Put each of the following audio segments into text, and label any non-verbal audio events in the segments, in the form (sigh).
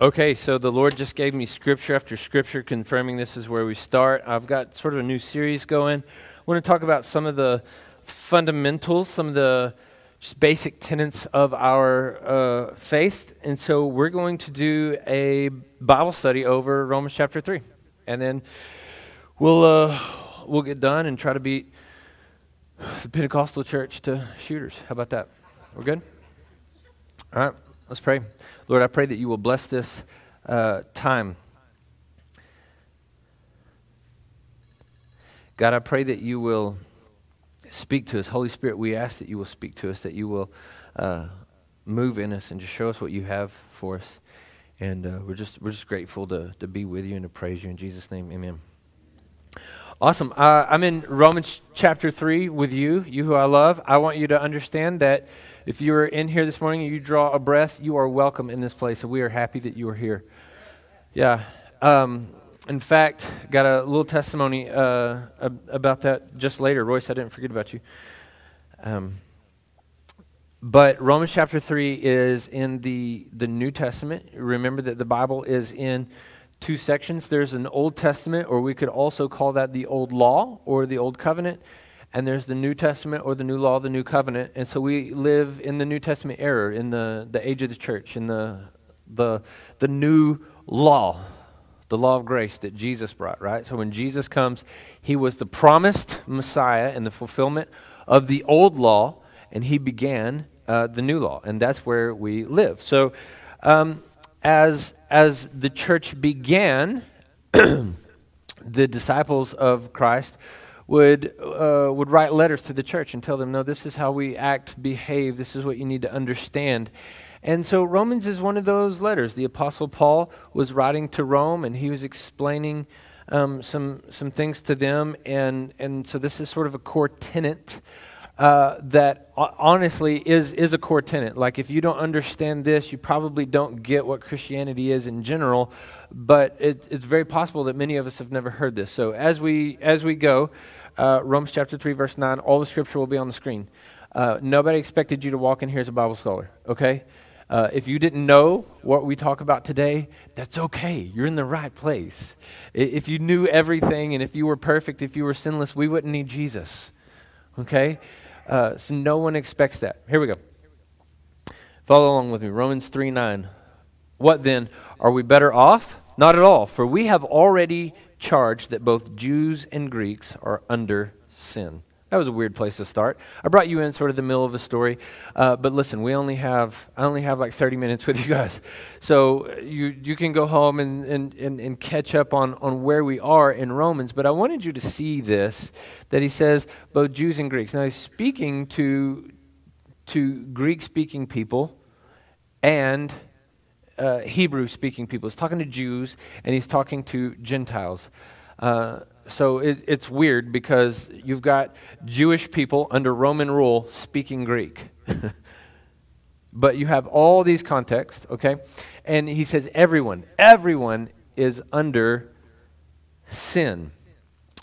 Okay, so the Lord just gave me scripture after scripture confirming this is where we start. I've got sort of a new series going. I want to talk about some of the fundamentals, some of the just basic tenets of our uh, faith. And so we're going to do a Bible study over Romans chapter 3. And then we'll, uh, we'll get done and try to beat the Pentecostal church to shooters. How about that? We're good? All right, let's pray. Lord, I pray that you will bless this uh, time. God, I pray that you will speak to us. Holy Spirit, we ask that you will speak to us, that you will uh, move in us and just show us what you have for us. And uh, we're just we're just grateful to to be with you and to praise you in Jesus' name. Amen. Awesome. Uh, I'm in Romans chapter three with you, you who I love. I want you to understand that if you are in here this morning and you draw a breath, you are welcome in this place, and we are happy that you are here. Yeah. Um, in fact, got a little testimony uh, about that just later. Royce, I didn't forget about you. Um, but Romans chapter 3 is in the, the New Testament. Remember that the Bible is in two sections. There's an Old Testament, or we could also call that the Old Law or the Old Covenant and there's the New Testament or the New Law, the New Covenant. And so we live in the New Testament era, in the, the age of the church, in the, the, the new law, the law of grace that Jesus brought, right? So when Jesus comes, he was the promised Messiah and the fulfillment of the old law, and he began uh, the new law. And that's where we live. So um, as, as the church began, (clears throat) the disciples of Christ, would, uh, would write letters to the church and tell them, no, this is how we act, behave, this is what you need to understand. And so Romans is one of those letters. The Apostle Paul was writing to Rome and he was explaining um, some, some things to them. And, and so this is sort of a core tenet uh, that honestly is, is a core tenet. Like, if you don't understand this, you probably don't get what Christianity is in general. But it, it's very possible that many of us have never heard this. So, as we, as we go, uh, Romans chapter 3, verse 9, all the scripture will be on the screen. Uh, nobody expected you to walk in here as a Bible scholar, okay? Uh, if you didn't know what we talk about today, that's okay. You're in the right place. If you knew everything and if you were perfect, if you were sinless, we wouldn't need Jesus, okay? Uh, so no one expects that. Here we go. Follow along with me. Romans 3 9. What then? Are we better off? Not at all, for we have already charged that both Jews and Greeks are under sin. That was a weird place to start. I brought you in sort of the middle of a story, uh, but listen, we only have I only have like 30 minutes with you guys, so you you can go home and and, and, and catch up on on where we are in Romans. But I wanted you to see this that he says both Jews and Greeks. Now he's speaking to to Greek speaking people and uh, Hebrew speaking people. He's talking to Jews and he's talking to Gentiles. Uh, so it, it's weird because you've got Jewish people under Roman rule speaking Greek. (laughs) but you have all these contexts, okay? And he says everyone, everyone is under sin.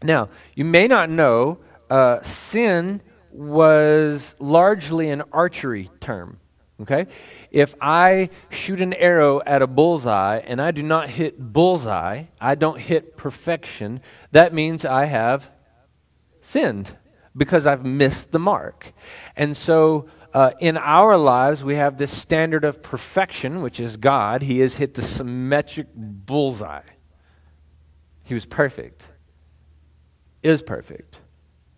Now, you may not know, uh, sin was largely an archery term. Okay? If I shoot an arrow at a bullseye and I do not hit bullseye, I don't hit perfection, that means I have sinned because I've missed the mark. And so uh, in our lives, we have this standard of perfection, which is God. He has hit the symmetric bullseye. He was perfect, is perfect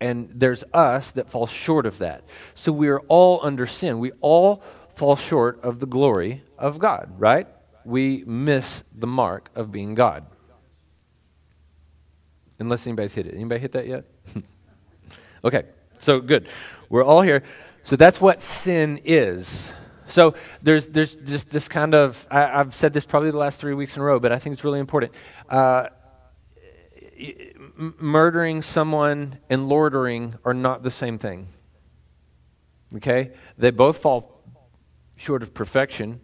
and there's us that fall short of that. So we are all under sin. We all fall short of the glory of God, right? We miss the mark of being God. Unless anybody's hit it. Anybody hit that yet? (laughs) okay, so good. We're all here. So that's what sin is. So there's, there's just this kind of, I, have said this probably the last three weeks in a row, but I think it's really important. Uh, murdering someone and loitering are not the same thing. Okay? They both fall short of perfection.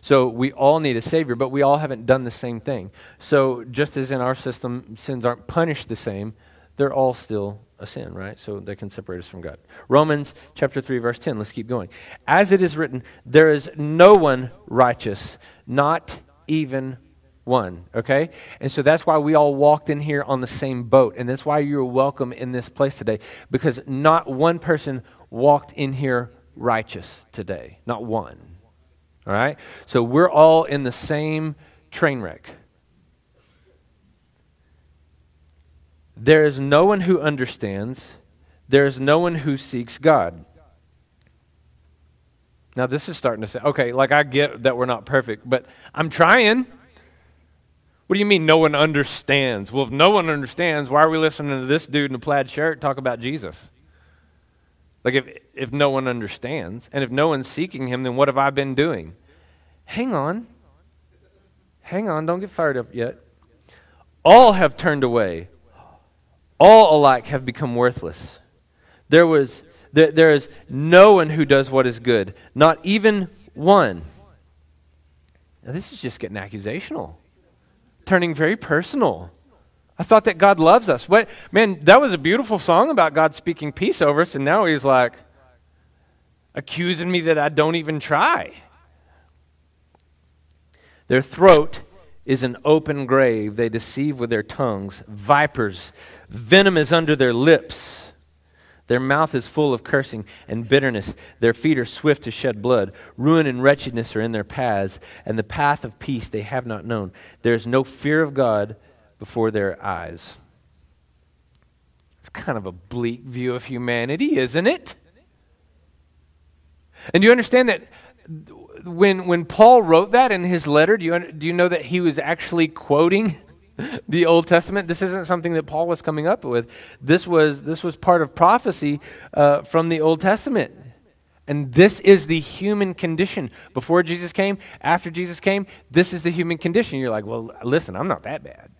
So we all need a Savior, but we all haven't done the same thing. So just as in our system, sins aren't punished the same, they're all still a sin, right? So they can separate us from God. Romans chapter 3, verse 10. Let's keep going. As it is written, there is no one righteous, not even one, okay? And so that's why we all walked in here on the same boat. And that's why you're welcome in this place today because not one person walked in here righteous today. Not one. All right? So we're all in the same train wreck. There is no one who understands, there is no one who seeks God. Now, this is starting to say, okay, like I get that we're not perfect, but I'm trying. What do you mean no one understands? Well, if no one understands, why are we listening to this dude in a plaid shirt talk about Jesus? Like, if, if no one understands, and if no one's seeking him, then what have I been doing? Hang on. Hang on, don't get fired up yet. All have turned away, all alike have become worthless. There, was, there, there is no one who does what is good, not even one. Now, this is just getting accusational turning very personal. I thought that God loves us. What man, that was a beautiful song about God speaking peace over us, and now he's like accusing me that I don't even try. Their throat is an open grave. They deceive with their tongues. Vipers, venom is under their lips. Their mouth is full of cursing and bitterness. Their feet are swift to shed blood. Ruin and wretchedness are in their paths, and the path of peace they have not known. There is no fear of God before their eyes. It's kind of a bleak view of humanity, isn't it? And do you understand that when, when Paul wrote that in his letter, do you, do you know that he was actually quoting (laughs) the Old Testament. This isn't something that Paul was coming up with. This was, this was part of prophecy uh, from the Old Testament. And this is the human condition. Before Jesus came, after Jesus came, this is the human condition. You're like, well, listen, I'm not that bad.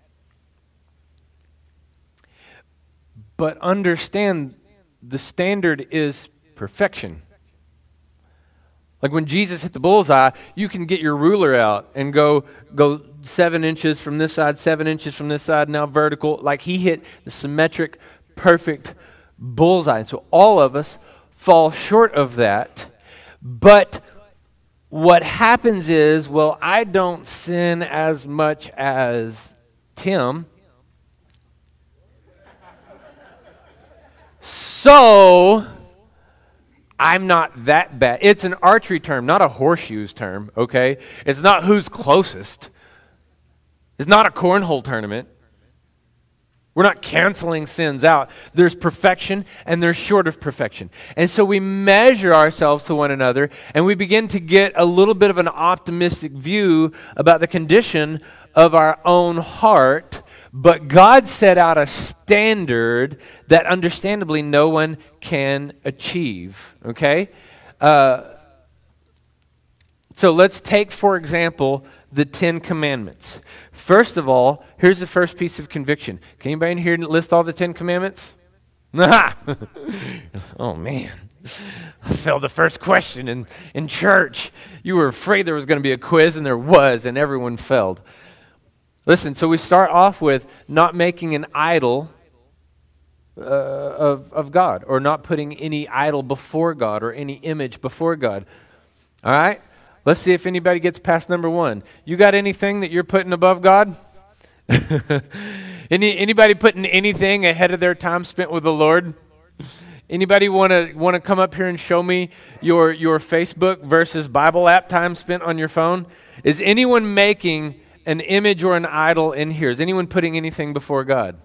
But understand the standard is perfection. Like when Jesus hit the bullseye, you can get your ruler out and go go seven inches from this side, seven inches from this side, now vertical. Like he hit the symmetric, perfect bullseye. And so all of us fall short of that. But what happens is, well, I don't sin as much as Tim. So I'm not that bad. It's an archery term, not a horseshoes term, okay? It's not who's closest. It's not a cornhole tournament. We're not canceling sins out. There's perfection and there's short of perfection. And so we measure ourselves to one another and we begin to get a little bit of an optimistic view about the condition of our own heart but God set out a standard that understandably no one can achieve. Okay? Uh, so let's take, for example, the Ten Commandments. First of all, here's the first piece of conviction. Can anybody in here list all the Ten Commandments? (laughs) oh, man. I failed the first question in, in church. You were afraid there was going to be a quiz, and there was, and everyone failed. Listen, so we start off with not making an idol uh, of, of God or not putting any idol before God or any image before God. All right? Let's see if anybody gets past number one. You got anything that you're putting above God? (laughs) Any, anybody putting anything ahead of their time spent with the Lord? Anybody want to want to come up here and show me your your Facebook versus Bible app time spent on your phone? Is anyone making an image or an idol in here? Is anyone putting anything before God?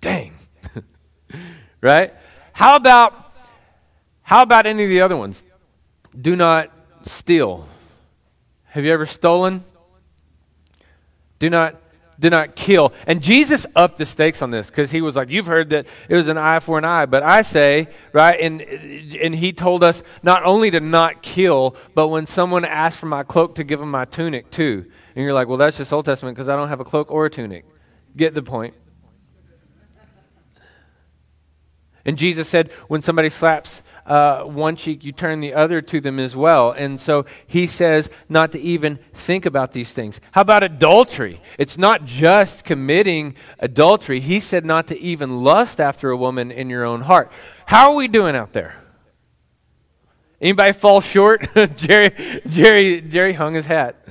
Dang. (laughs) right? How about how about any of the other ones? Do not steal. Have you ever stolen? Do not do not kill. And Jesus upped the stakes on this because he was like, You've heard that it was an eye for an eye. But I say, right, and, and he told us not only to not kill, but when someone asked for my cloak, to give him my tunic too. And you're like, Well, that's just Old Testament because I don't have a cloak or a tunic. Get the point. And Jesus said, when somebody slaps uh, one cheek, you turn the other to them as well. And so he says not to even think about these things. How about adultery? It's not just committing adultery. He said not to even lust after a woman in your own heart. How are we doing out there? Anybody fall short? (laughs) Jerry, Jerry, Jerry hung his hat.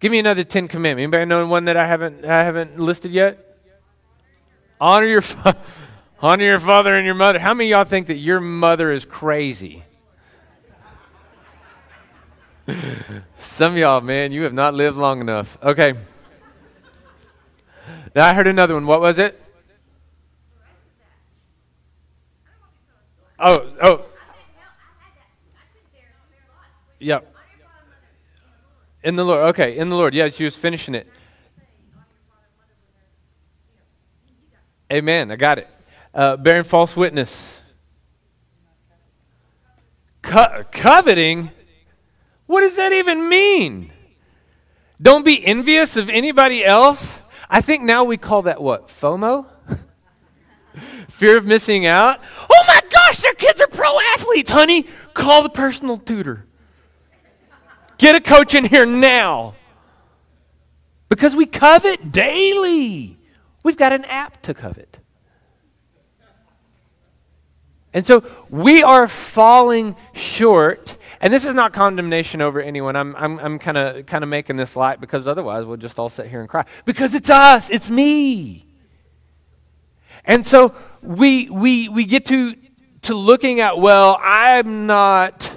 Give me another Ten Commandment. Anybody know one that I haven't I haven't listed yet? Honor your fa- (laughs) honor your father and your mother. How many y'all think that your mother is crazy? (laughs) Some of y'all, man, you have not lived long enough. Okay. Now I heard another one. What was it? Oh, oh. Yep. In the Lord. Okay, in the Lord. Yeah, she was finishing it. Amen. I got it. Uh, bearing false witness. Co- coveting? What does that even mean? Don't be envious of anybody else? I think now we call that what? FOMO? (laughs) Fear of missing out? Oh my gosh, their kids are pro athletes, honey. Call the personal tutor. Get a coach in here now. Because we covet daily. We've got an app to covet. And so we are falling short. And this is not condemnation over anyone. I'm, I'm, I'm kind of kind of making this light because otherwise we'll just all sit here and cry. Because it's us, it's me. And so we, we, we get to, to looking at, well, I'm not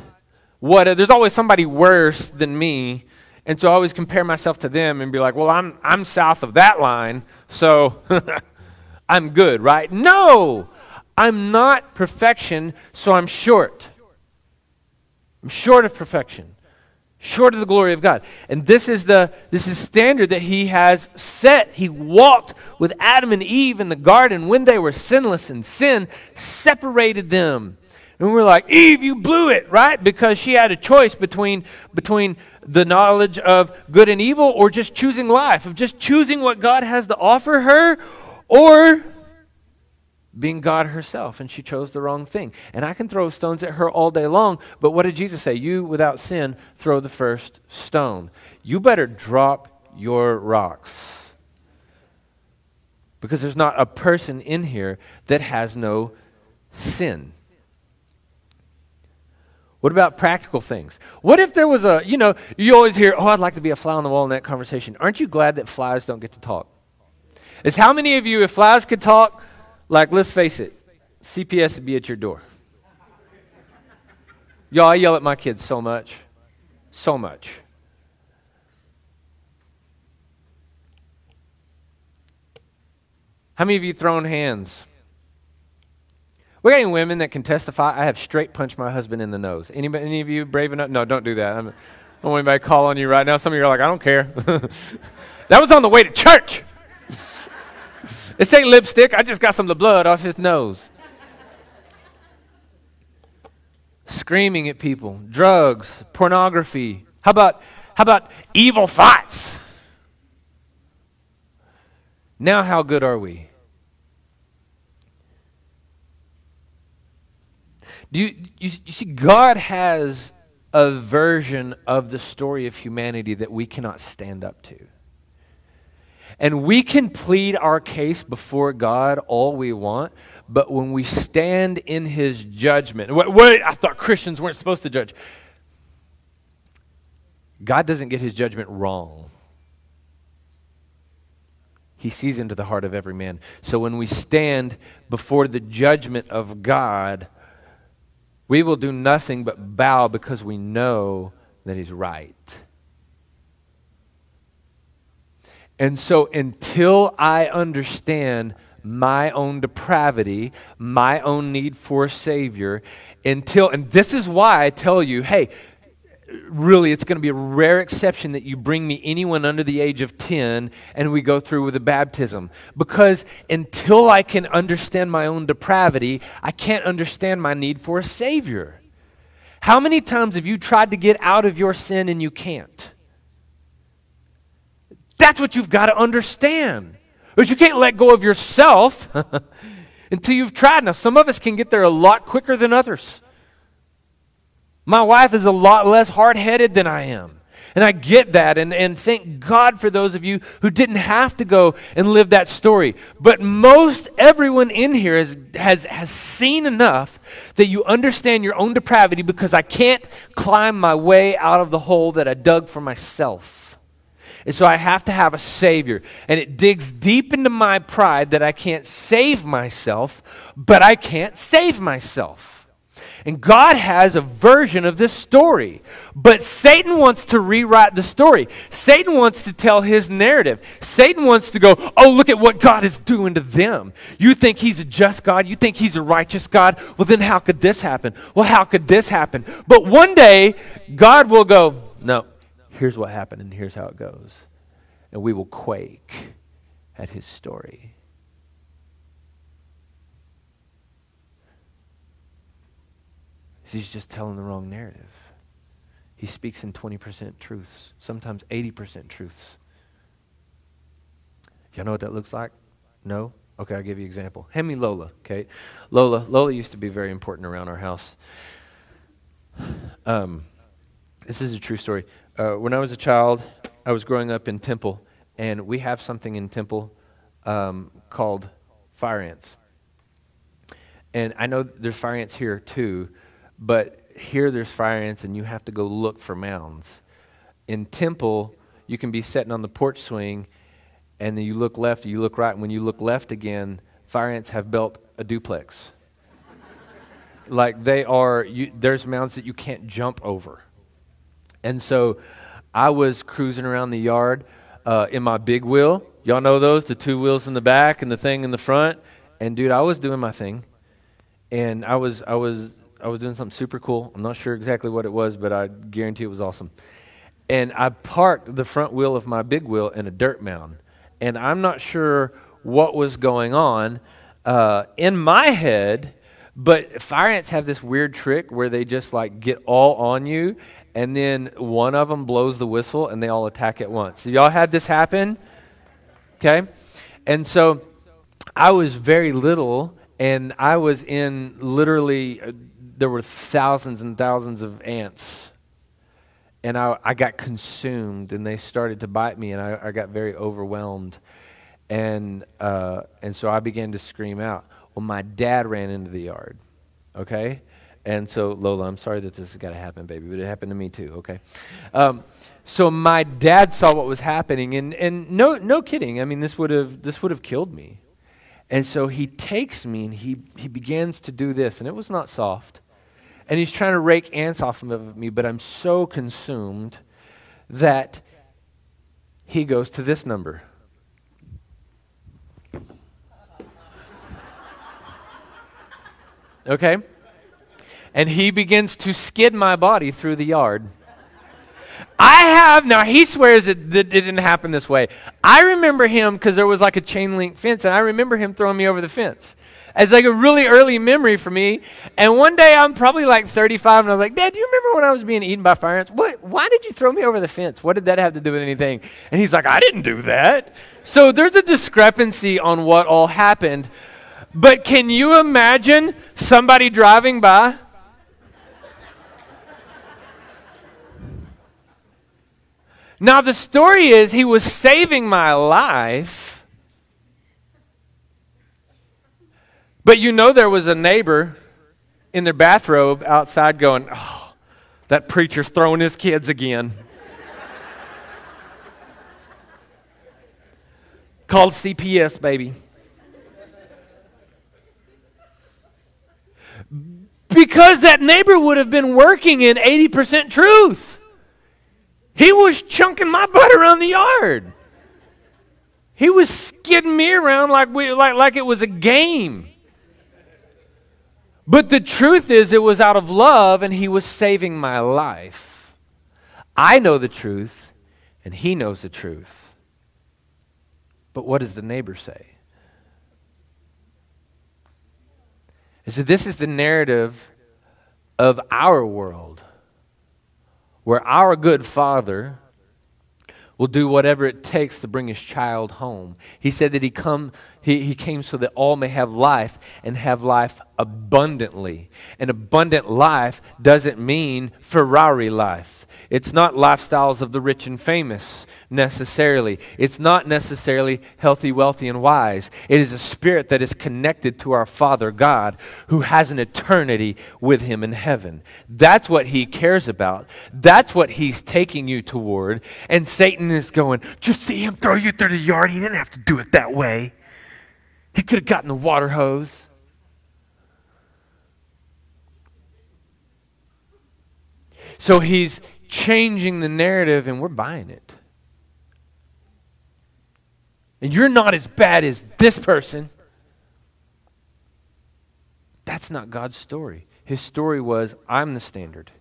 what, there's always somebody worse than me. And so I always compare myself to them and be like, well, I'm, I'm south of that line, so (laughs) I'm good, right? No, I'm not perfection, so I'm short. I'm short of perfection, short of the glory of God. And this is the this is standard that he has set. He walked with Adam and Eve in the garden when they were sinless and sin separated them. And we're like, Eve, you blew it, right? Because she had a choice between, between the knowledge of good and evil or just choosing life, of just choosing what God has to offer her or being God herself. And she chose the wrong thing. And I can throw stones at her all day long, but what did Jesus say? You, without sin, throw the first stone. You better drop your rocks. Because there's not a person in here that has no sin. What about practical things? What if there was a, you know, you always hear, oh, I'd like to be a fly on the wall in that conversation. Aren't you glad that flies don't get to talk? Is how many of you, if flies could talk, like, let's face it, CPS would be at your door. Y'all, I yell at my kids so much. So much. How many of you thrown hands? We got any women that can testify? I have straight punched my husband in the nose. Anybody, any of you brave enough? No, don't do that. I'm, I don't want anybody to call on you right now. Some of you are like, I don't care. (laughs) that was on the way to church. (laughs) this ain't lipstick. I just got some of the blood off his nose. Screaming at people, drugs, pornography. How about how about evil thoughts? Now, how good are we? Do you, you, you see, God has a version of the story of humanity that we cannot stand up to. And we can plead our case before God all we want, but when we stand in His judgment, wait, wait, I thought Christians weren't supposed to judge. God doesn't get His judgment wrong. He sees into the heart of every man. So when we stand before the judgment of God, we will do nothing but bow because we know that He's right. And so until I understand my own depravity, my own need for a Savior, until, and this is why I tell you, hey, really, it's going to be a rare exception that you bring me anyone under the age of 10 and we go through with a baptism. Because until I can understand my own depravity, I can't understand my need for a Savior. How many times have you tried to get out of your sin and you can't? That's what you've got to understand. But you can't let go of yourself (laughs) until you've tried. Now, some of us can get there a lot quicker than others. My wife is a lot less hard headed than I am. And I get that, and, and thank God for those of you who didn't have to go and live that story. But most everyone in here has, has, has seen enough that you understand your own depravity because I can't climb my way out of the hole that I dug for myself. And so I have to have a Savior. And it digs deep into my pride that I can't save myself, but I can't save myself. And God has a version of this story. But Satan wants to rewrite the story. Satan wants to tell his narrative. Satan wants to go, oh, look at what God is doing to them. You think he's a just God? You think he's a righteous God? Well, then how could this happen? Well, how could this happen? But one day, God will go, no, here's what happened and here's how it goes. And we will quake at his story. He's just telling the wrong narrative. He speaks in 20% truths, sometimes 80% truths. Y'all know what that looks like? No? Okay, I'll give you an example. Hand me Lola, okay? Lola, Lola used to be very important around our house. Um, this is a true story. Uh, when I was a child, I was growing up in Temple, and we have something in Temple um, called fire ants. And I know there's fire ants here too, but here there's fire ants, and you have to go look for mounds. In Temple, you can be sitting on the porch swing, and then you look left, you look right, and when you look left again, fire ants have built a duplex. (laughs) like they are, you, there's mounds that you can't jump over. And so I was cruising around the yard uh, in my big wheel. Y'all know those, the two wheels in the back and the thing in the front. And dude, I was doing my thing, and I was I was I was doing something super cool. I'm not sure exactly what it was, but I guarantee it was awesome. And I parked the front wheel of my big wheel in a dirt mound. And I'm not sure what was going on uh, in my head, but fire ants have this weird trick where they just like get all on you, and then one of them blows the whistle and they all attack at once. So y'all had this happen? Okay? And so I was very little, and I was in literally. There were thousands and thousands of ants. And I, I got consumed, and they started to bite me, and I, I got very overwhelmed. And, uh, and so I began to scream out. Well, my dad ran into the yard, okay? And so, Lola, I'm sorry that this has got to happen, baby, but it happened to me too, okay? Um, so my dad saw what was happening, and, and no, no kidding. I mean, this would have this would have killed me. And so he takes me and he, he begins to do this, and it was not soft and he's trying to rake ants off of me, but I'm so consumed that he goes to this number. Okay? And he begins to skid my body through the yard. I have, now he swears it, it didn't happen this way. I remember him because there was like a chain link fence, and I remember him throwing me over the fence as like a really early memory for me. And one day I'm probably like 35 and I was like, Dad, do you remember when I was being eaten by fire ants? What, why did you throw me over the fence? What did that have to do with anything? And he's like, I didn't do that. So there's a discrepancy on what all happened. But can you imagine somebody driving by? Now, the story is he was saving my life But you know, there was a neighbor in their bathrobe outside going, Oh, that preacher's throwing his kids again. (laughs) Called CPS, baby. Because that neighbor would have been working in 80% truth. He was chunking my butt around the yard. He was skidding me around like, we, like, like it was a game. But the truth is, it was out of love, and he was saving my life. I know the truth, and he knows the truth. But what does the neighbor say? And so, this is the narrative of our world, where our good father will do whatever it takes to bring his child home. He said that he, come, he, he came so that all may have life and have life abundantly. And abundant life doesn't mean Ferrari life. It's not lifestyles of the rich and famous necessarily. It's not necessarily healthy, wealthy, and wise. It is a spirit that is connected to our Father God who has an eternity with Him in heaven. That's what He cares about. That's what He's taking you toward. And Satan is going, just see Him throw you through the yard. He didn't have to do it that way. He could have gotten the water hose. So he's changing the narrative, and we're buying it. And you're not as bad as this person. That's not God's story. His story was I'm the standard.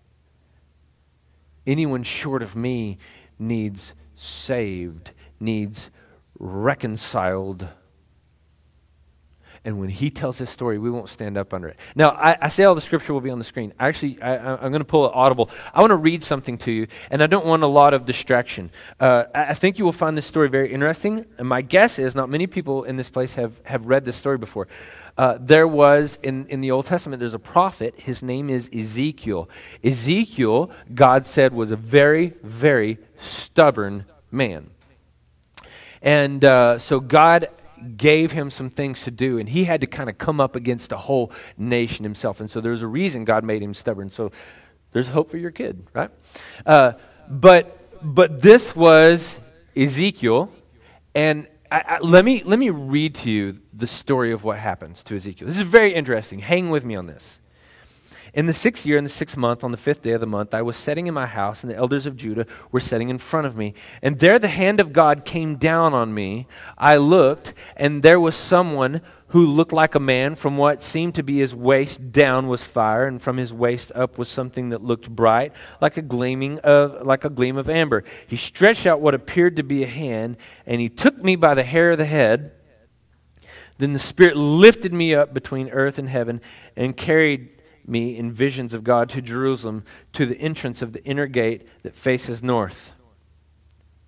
Anyone short of me needs saved, needs reconciled and when he tells his story, we won't stand up under it. Now, I, I say all the scripture will be on the screen. Actually, I, am going to pull it audible. I want to read something to you, and I don't want a lot of distraction. Uh, I, I think you will find this story very interesting. And my guess is not many people in this place have, have read this story before. Uh, there was in, in the Old Testament, there's a prophet. His name is Ezekiel. Ezekiel, God said, was a very, very stubborn man. And uh, so God gave him some things to do, and he had to kind of come up against a whole nation himself. And so there's a reason God made him stubborn. So there's hope for your kid, right? Uh, but but this was Ezekiel, and I, I, let me let me read to you the story of what happens to Ezekiel. This is very interesting. Hang with me on this. In the sixth year, in the sixth month, on the fifth day of the month, I was sitting in my house, and the elders of Judah were sitting in front of me. And there the hand of God came down on me. I looked, and there was someone who looked like a man. From what seemed to be his waist down was fire, and from his waist up was something that looked bright, like a gleaming of like a gleam of amber. He stretched out what appeared to be a hand, and he took me by the hair of the head. Then the Spirit lifted me up between earth and heaven and carried me in visions of God to Jerusalem, to the entrance of the inner gate that faces north,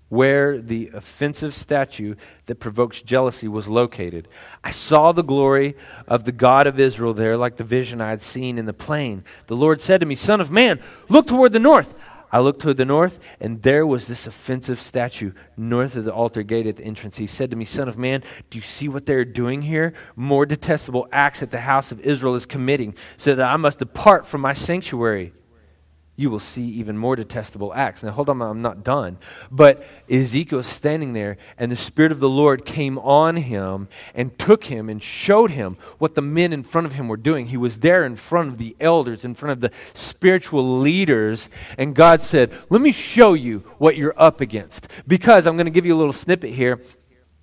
where the offensive statue that provokes jealousy was located. I saw the glory of the God of Israel there, like the vision I had seen in the plain. The Lord said to me, Son of man, look toward the north. I looked toward the north, and there was this offensive statue north of the altar gate at the entrance. He said to me, Son of man, do you see what they're doing here? More detestable acts that the house of Israel is committing, so that I must depart from my sanctuary you will see even more detestable acts. Now, hold on, I'm not done. But Ezekiel is standing there, and the Spirit of the Lord came on him and took him and showed him what the men in front of him were doing. He was there in front of the elders, in front of the spiritual leaders, and God said, Let me show you what you're up against. Because I'm going to give you a little snippet here.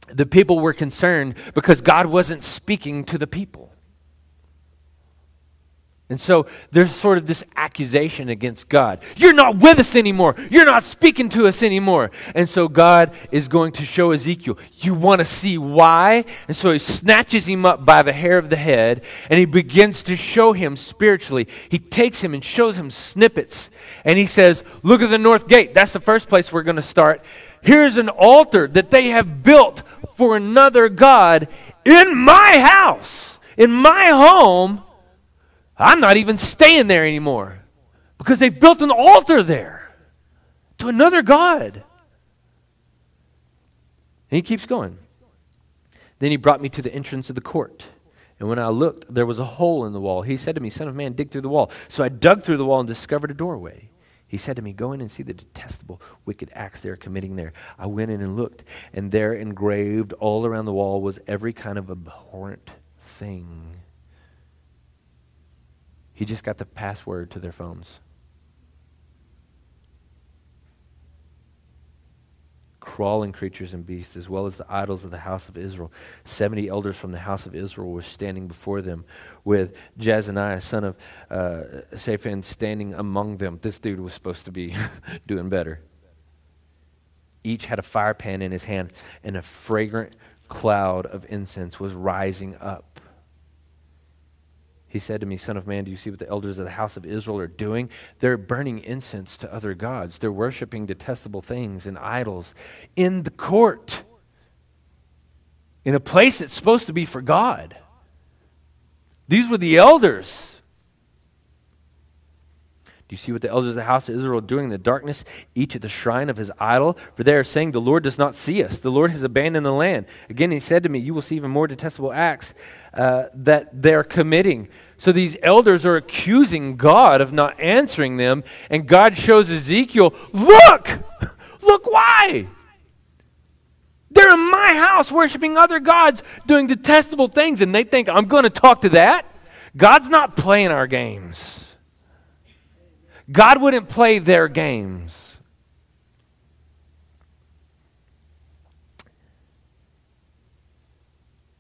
The people were concerned because God wasn't speaking to the people. And so there's sort of this accusation against God. You're not with us anymore. You're not speaking to us anymore. And so God is going to show Ezekiel, you want to see why? And so he snatches him up by the hair of the head and he begins to show him spiritually. He takes him and shows him snippets. And he says, Look at the north gate. That's the first place we're going to start. Here's an altar that they have built for another God in my house, in my home I'm not even staying there anymore because they've built an altar there to another God. And he keeps going. Then he brought me to the entrance of the court. And when I looked, there was a hole in the wall. He said to me, Son of man, dig through the wall. So I dug through the wall and discovered a doorway. He said to me, Go in and see the detestable, wicked acts they're committing there. I went in and looked, and there engraved all around the wall was every kind of abhorrent thing he just got the password to their phones. Crawling creatures and beasts, as well as the idols of the house of Israel. Seventy elders from the house of Israel were standing before them, with Jezaniah, son of uh, Shaphan, standing among them. This dude was supposed to be (laughs) doing better. Each had a fire pan in his hand, and a fragrant cloud of incense was rising up he said to me, Son of man, do you see what the elders of the house of Israel are doing? They're burning incense to other gods. They're worshiping detestable things and idols in the court, in a place that's supposed to be for God. These were the elders. Do you see what the elders of the house of Israel are doing in the darkness, each at the shrine of his idol? For they are saying, The Lord does not see us. The Lord has abandoned the land. Again, he said to me, You will see even more detestable acts uh, that they're committing. So these elders are accusing God of not answering them, and God shows Ezekiel, Look! (laughs) Look why! They're in my house worshiping other gods, doing detestable things, and they think, I'm going to talk to that? God's not playing our games. God wouldn't play their games.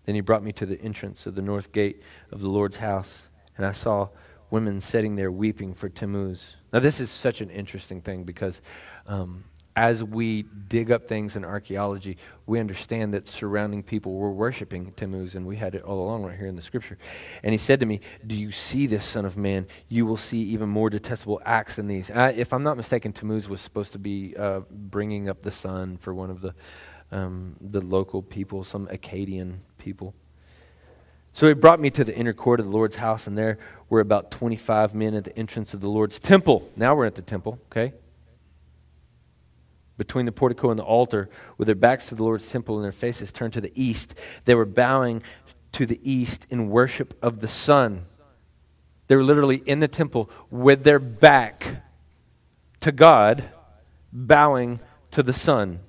Then he brought me to the entrance of the north gate of the Lord's house, and I saw women sitting there weeping for Tammuz. Now, this is such an interesting thing because um, as we dig up things in archaeology, we understand that surrounding people were worshiping Tammuz, and we had it all along right here in the scripture. And he said to me, Do you see this, Son of Man? You will see even more detestable acts than these. I, if I'm not mistaken, Tammuz was supposed to be uh, bringing up the sun for one of the, um, the local people, some Akkadian people. So he brought me to the inner court of the Lord's house, and there were about 25 men at the entrance of the Lord's temple. Now we're at the temple, okay? Between the portico and the altar, with their backs to the Lord's temple and their faces turned to the east. They were bowing to the east in worship of the sun. They were literally in the temple with their back to God, bowing to the sun.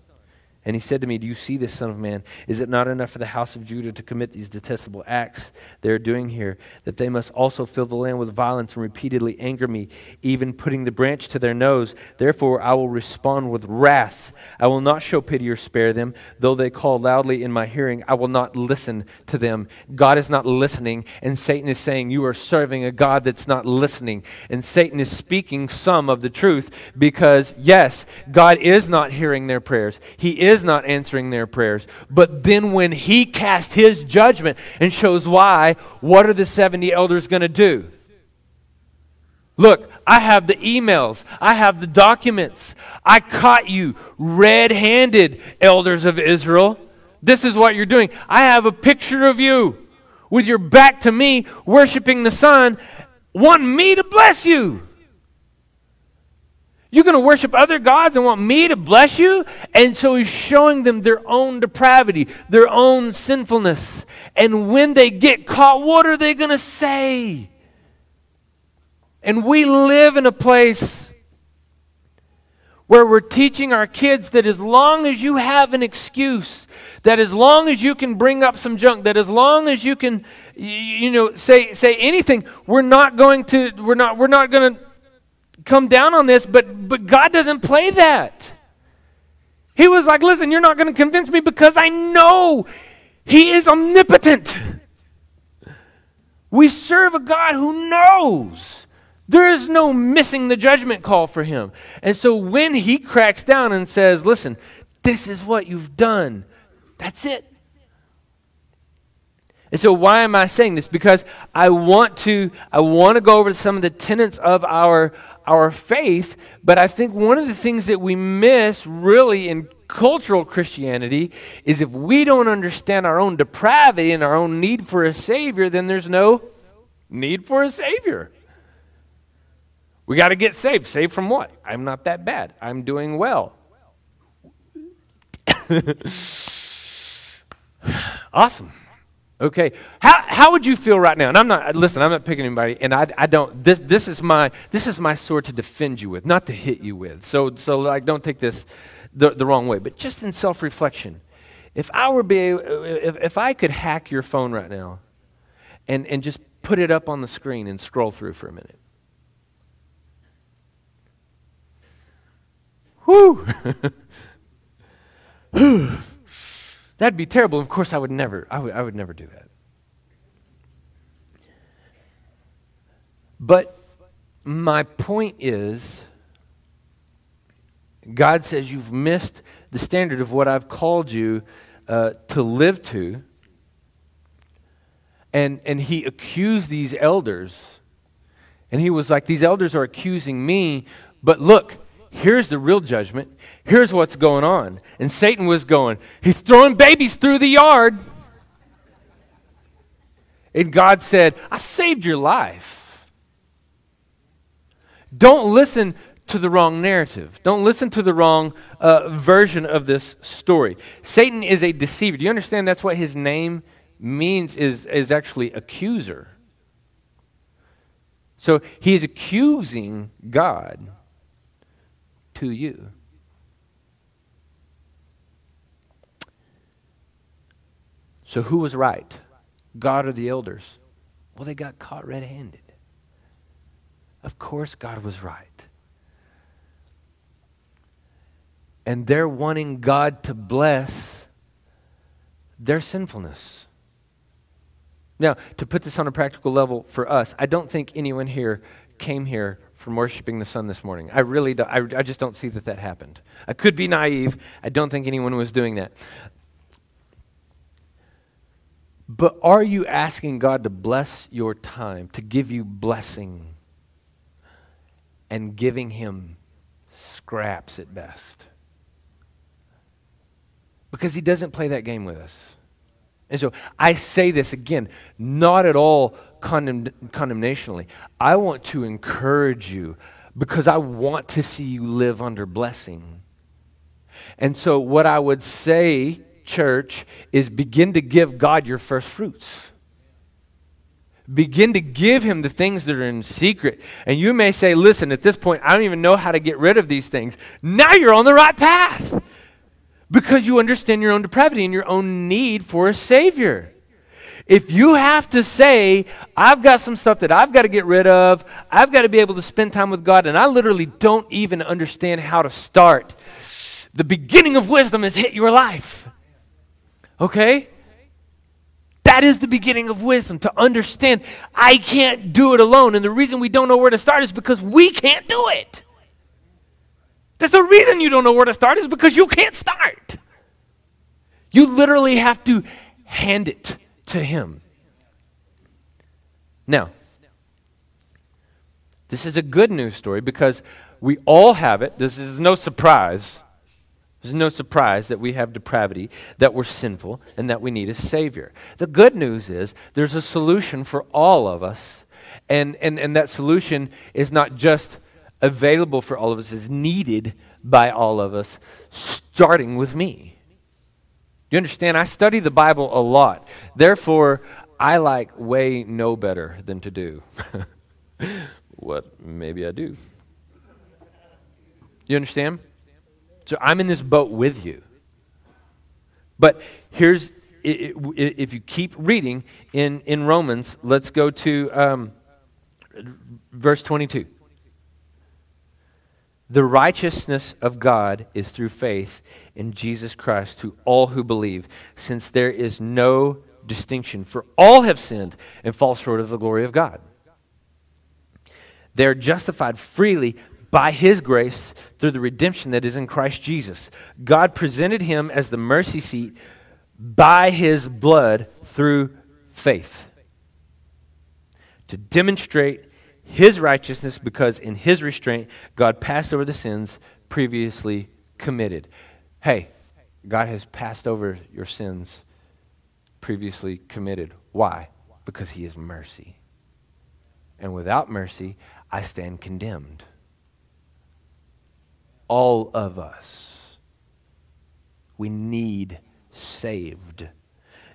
And he said to me, Do you see this, Son of Man? Is it not enough for the house of Judah to commit these detestable acts they're doing here, that they must also fill the land with violence and repeatedly anger me, even putting the branch to their nose? Therefore, I will respond with wrath. I will not show pity or spare them. Though they call loudly in my hearing, I will not listen to them. God is not listening, and Satan is saying, You are serving a God that's not listening. And Satan is speaking some of the truth because, yes, God is not hearing their prayers. He is is not answering their prayers. But then when he cast his judgment and shows why, what are the 70 elders going to do? Look, I have the emails. I have the documents. I caught you red handed, elders of Israel. This is what you're doing. I have a picture of you with your back to me, worshiping the sun, want me to bless you. You're going to worship other gods and want me to bless you? And so he's showing them their own depravity, their own sinfulness. And when they get caught, what are they going to say? And we live in a place where we're teaching our kids that as long as you have an excuse, that as long as you can bring up some junk, that as long as you can, you know, say say anything, we're not going to, we're not, we're not going to come down on this, but, but God doesn't play that. He was like, listen, you're not going to convince me because I know He is omnipotent. We serve a God who knows. There is no missing the judgment call for him. And so when he cracks down and says, listen, this is what you've done, that's it. And so why am I saying this? Because I want to I want to go over some of the tenets of our our faith, but I think one of the things that we miss really in cultural Christianity is if we don't understand our own depravity and our own need for a savior, then there's no need for a savior. We got to get saved. Saved from what? I'm not that bad. I'm doing well. (laughs) awesome. Okay, how, how would you feel right now? And I'm not listen. I'm not picking anybody, and I, I don't. This this is my this is my sword to defend you with, not to hit you with. So so like don't take this the, the wrong way. But just in self reflection, if I were be if if I could hack your phone right now, and and just put it up on the screen and scroll through for a minute. Whoo! (laughs) That'd be terrible. Of course, I would never, I would, I would never do that. But my point is, God says you've missed the standard of what I've called you uh, to live to. And, and he accused these elders. And he was like, These elders are accusing me, but look, here's the real judgment. Here's what's going on. And Satan was going, he's throwing babies through the yard. And God said, I saved your life. Don't listen to the wrong narrative. Don't listen to the wrong uh, version of this story. Satan is a deceiver. Do you understand that's what his name means is, is actually accuser. So he is accusing God to you. So who was right? God or the elders? Well, they got caught red handed. Of course, God was right. And they're wanting God to bless their sinfulness. Now, to put this on a practical level for us, I don't think anyone here came here from worshiping the sun this morning. I really don't, I, I just don't see that that happened. I could be naive. I don't think anyone was doing that. But are you asking God to bless your time, to give you blessing, and giving Him scraps at best? Because He doesn't play that game with us. And so I say this again, not at all condemn- condemnationally. I want to encourage you because I want to see you live under blessing. And so, what I would say church, is begin to give God your first fruits. Begin to give him the things that are in secret. And you may say, listen, at this point, I don't even know how to get rid of these things. Now you're on the right path because you understand your own depravity and your own need for a Savior. If you have to say, I've got some stuff that I've got to get rid of, I've got to be able to spend time with God, and I literally don't even understand how to start, the beginning of wisdom has hit your life. Okay? That is the beginning of wisdom to understand I can't do it alone. And the reason we don't know where to start is because we can't do it. That's a reason you don't know where to start is because you can't start. You literally have to hand it to Him. Now, this is a good news story because we all have it. This is no surprise. There's no surprise that we have depravity, that we're sinful, and that we need a Savior. The good news is there's a solution for all of us, and, and, and that solution is not just available for all of us, is needed by all of us, starting with me. You understand? I study the Bible a lot. Therefore, I like way no better than to do. (laughs) what maybe I do. You understand? So I'm in this boat with you. But here's, if you keep reading in, in Romans, let's go to um, verse 22. The righteousness of God is through faith in Jesus Christ to all who believe, since there is no distinction, for all have sinned and fall short of the glory of God. They are justified freely by his grace through the redemption that is in Christ Jesus. God presented him as the mercy seat by his blood through faith to demonstrate his righteousness because in his restraint God passed over the sins previously committed. Hey, God has passed over your sins previously committed. Why? Because he is mercy. And without mercy, I stand condemned all of us. We need saved.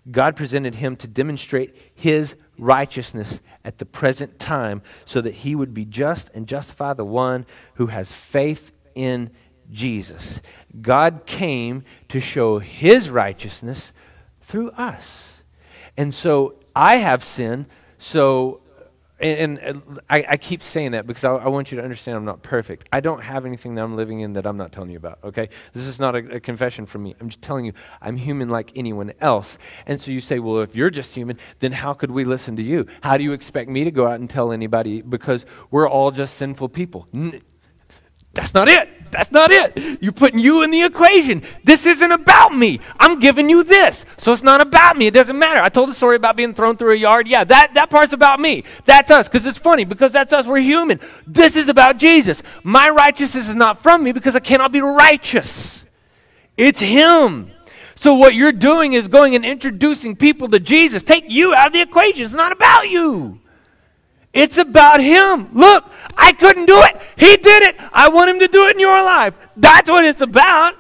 God presented him to demonstrate his righteousness at the present time so that he would be just and justify the one who has faith in Jesus. God came to show his righteousness through us. And so I have sin, so and, and uh, I, I, keep saying that because I, I, want you to understand I'm not perfect. I don't have anything that I'm living in that I'm not telling you about, okay? This is not a, a, confession from me. I'm just telling you I'm human like anyone else. And so you say, well, if you're just human, then how could we listen to you? How do you expect me to go out and tell anybody because we're all just sinful people? N- that's not it. That's not it. You're putting you in the equation. This isn't about me. I'm giving you this. So it's not about me. It doesn't matter. I told the story about being thrown through a yard. Yeah, that, that part's about me. That's us because it's funny because that's us. We're human. This is about Jesus. My righteousness is not from me because I cannot be righteous. It's Him. So, what you're doing is going and introducing people to Jesus. Take you out of the equation. It's not about you, it's about Him. Look, I couldn't do it. He did it. I want Him to do it in your life. That's what it's about.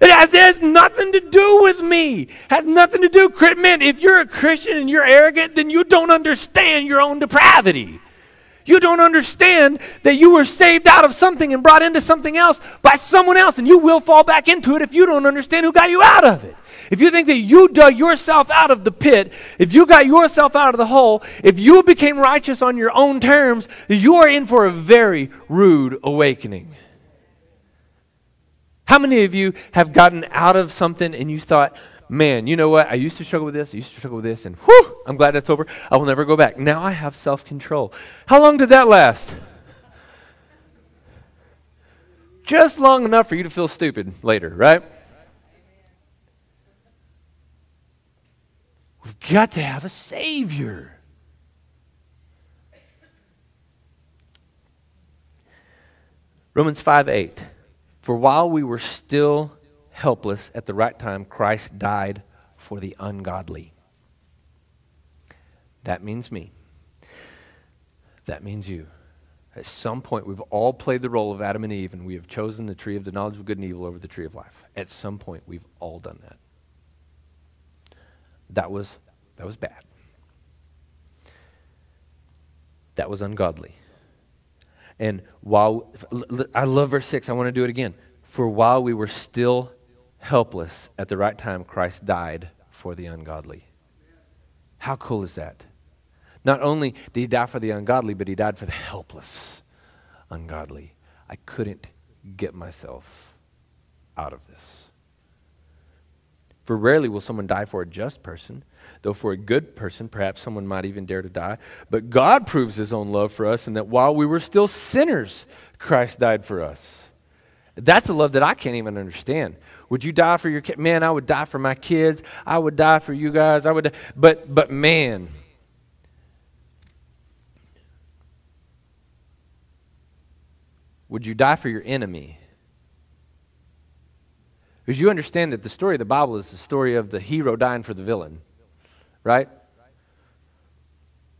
It has, it has nothing to do with me. It has nothing to do. Man, if you're a Christian and you're arrogant, then you don't understand your own depravity. You don't understand that you were saved out of something and brought into something else by someone else, and you will fall back into it if you don't understand who got you out of it. If you think that you dug yourself out of the pit, if you got yourself out of the hole, if you became righteous on your own terms, you are in for a very rude awakening. How many of you have gotten out of something and you thought, man, you know what? I used to struggle with this, I used to struggle with this, and whew, I'm glad that's over. I will never go back. Now I have self control. How long did that last? Just long enough for you to feel stupid later, right? Got to have a Savior. Romans 5 8. For while we were still helpless at the right time, Christ died for the ungodly. That means me. That means you. At some point, we've all played the role of Adam and Eve, and we have chosen the tree of the knowledge of good and evil over the tree of life. At some point, we've all done that. That was, that was bad. That was ungodly. And while, I love verse 6, I want to do it again. For while we were still helpless, at the right time, Christ died for the ungodly. How cool is that? Not only did he die for the ungodly, but he died for the helpless ungodly. I couldn't get myself out of this. For rarely will someone die for a just person, though for a good person, perhaps someone might even dare to die. But God proves his own love for us, and that while we were still sinners, Christ died for us. That's a love that I can't even understand. Would you die for your kid? Man, I would die for my kids. I would die for you guys. I would, die. but but man, would you die for your enemy? Because you understand that the story of the Bible is the story of the hero dying for the villain, right?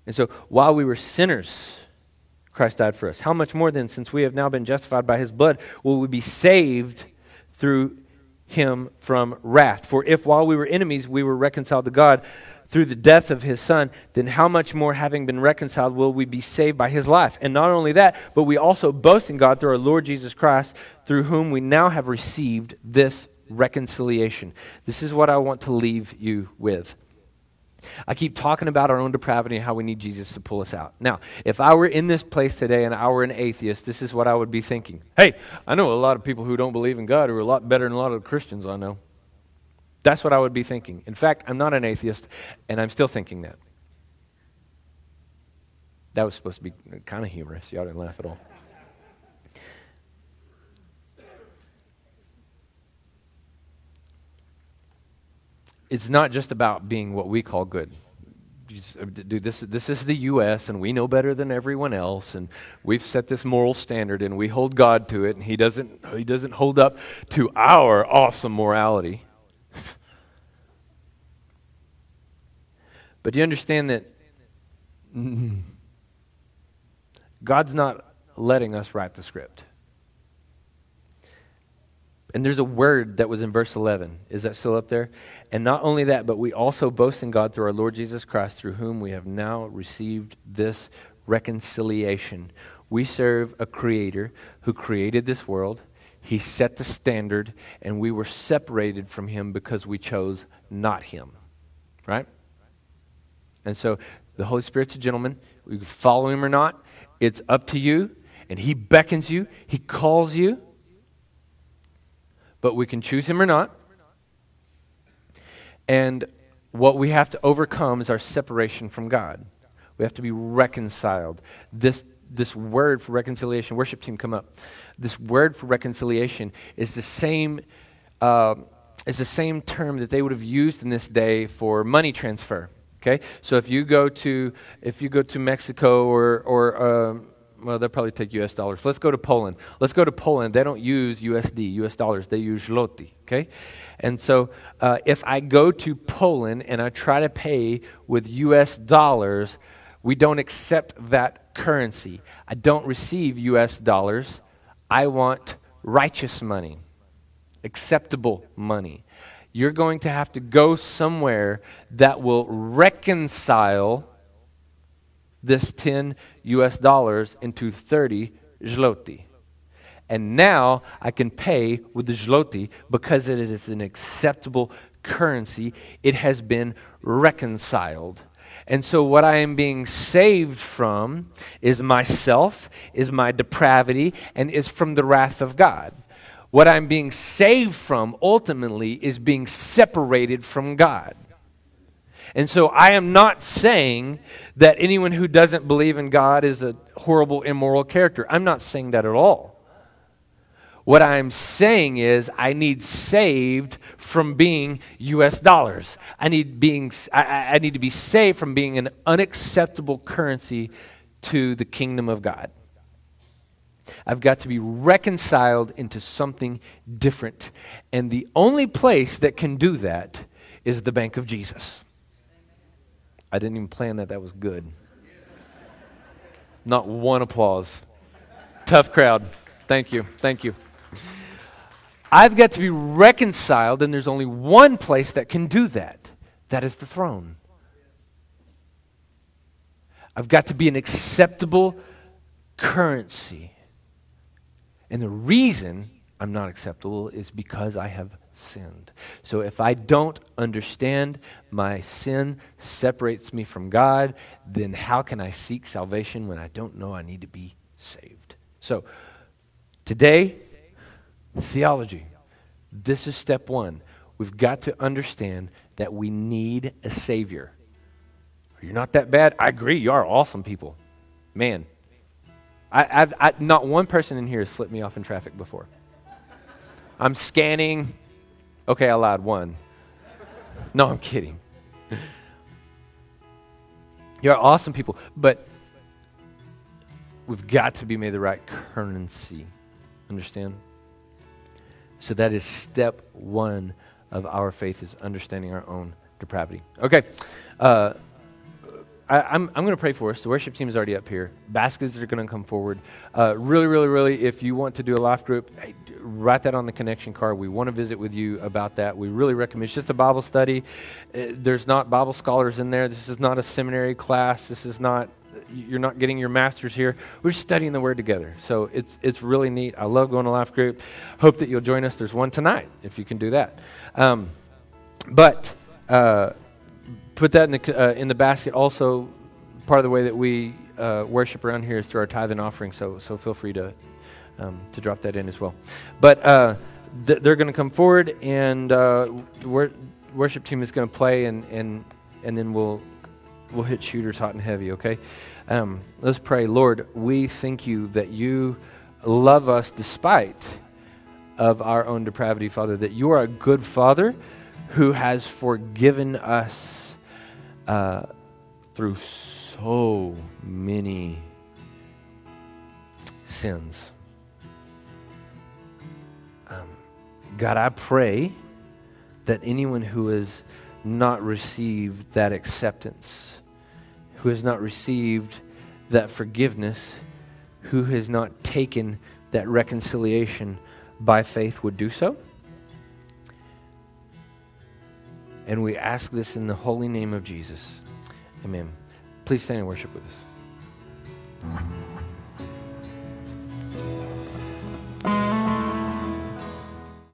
And so while we were sinners, Christ died for us. How much more then, since we have now been justified by his blood, will we be saved through him from wrath. For if while we were enemies we were reconciled to God through the death of his son, then how much more, having been reconciled, will we be saved by his life? And not only that, but we also boast in God through our Lord Jesus Christ, through whom we now have received this reconciliation. This is what I want to leave you with. I keep talking about our own depravity and how we need Jesus to pull us out. Now, if I were in this place today and I were an atheist, this is what I would be thinking. Hey, I know a lot of people who don't believe in God who are a lot better than a lot of the Christians I know. That's what I would be thinking. In fact, I'm not an atheist, and I'm still thinking that. That was supposed to be kind of humorous. Y'all didn't laugh at all. It's not just about being what we call good. Uh, dude, this, this is the U.S., and we know better than everyone else, and we've set this moral standard, and we hold God to it, and He doesn't, he doesn't hold up to our awesome morality. (laughs) but do you understand that (laughs) God's not letting us write the script? And there's a word that was in verse 11. Is that still up there? And not only that, but we also boast in God through our Lord Jesus Christ, through whom we have now received this reconciliation. We serve a creator who created this world. He set the standard, and we were separated from him because we chose not him. Right? And so the Holy Spirit's a gentleman. We can follow him or not. It's up to you. And he beckons you, he calls you but we can choose him or not. And what we have to overcome is our separation from God. We have to be reconciled. This, this word for reconciliation, worship team, come up. This word for reconciliation is the same. Uh, is the same term that they would have used in this day for money transfer. Okay, so if you go to if you go to Mexico or or uh, well, they'll probably take US dollars. Let's go to Poland. Let's go to Poland. They don't use USD, US dollars. They use zloty, okay? And so uh, if I go to Poland and I try to pay with US dollars, we don't accept that currency. I don't receive US dollars. I want righteous money, acceptable money. You're going to have to go somewhere that will reconcile this 10 US dollars into 30 zloty. And now I can pay with the zloty because it is an acceptable currency. It has been reconciled. And so, what I am being saved from is myself, is my depravity, and is from the wrath of God. What I'm being saved from ultimately is being separated from God. And so I am not saying that anyone who doesn't believe in God is a horrible, immoral character. I'm not saying that at all. What I'm saying is, I need saved from being U.S. dollars. I need, being, I, I need to be saved from being an unacceptable currency to the kingdom of God. I've got to be reconciled into something different. And the only place that can do that is the bank of Jesus. I didn't even plan that. That was good. Not one applause. Tough crowd. Thank you. Thank you. I've got to be reconciled, and there's only one place that can do that that is the throne. I've got to be an acceptable currency. And the reason I'm not acceptable is because I have sinned. So if I don't understand my sin separates me from God, then how can I seek salvation when I don't know I need to be saved? So today, theology. This is step one. We've got to understand that we need a Savior. You're not that bad. I agree. You are awesome people. Man, I, have not one person in here has flipped me off in traffic before. I'm scanning. Okay, I lied. One. No, I'm kidding. You're awesome people, but we've got to be made the right currency. Understand? So that is step one of our faith is understanding our own depravity. Okay. Uh, I, am I'm, I'm going to pray for us. The worship team is already up here. Baskets are going to come forward. Uh, really, really, really, if you want to do a life group, hey, write that on the connection card. We want to visit with you about that. We really recommend it's just a Bible study. Uh, there's not Bible scholars in there. This is not a seminary class. This is not you're not getting your master's here. We're studying the Word together. So it's, it's really neat. I love going to life group. Hope that you'll join us. There's one tonight, if you can do that. Um, but uh, put that in the, uh, in the basket. Also, part of the way that we uh, worship around here is through our tithe and offering. So, so feel free to, um, to drop that in as well. But uh, th- they're going to come forward, and uh, wor- worship team is going to play, and, and, and then we'll, we'll hit shooters hot and heavy, okay? Um, let's pray. Lord, we thank you that you love us despite of our own depravity, Father, that you are a good Father who has forgiven us uh, through so many sins. God, I pray that anyone who has not received that acceptance, who has not received that forgiveness, who has not taken that reconciliation by faith would do so. And we ask this in the holy name of Jesus. Amen. Please stand and worship with us.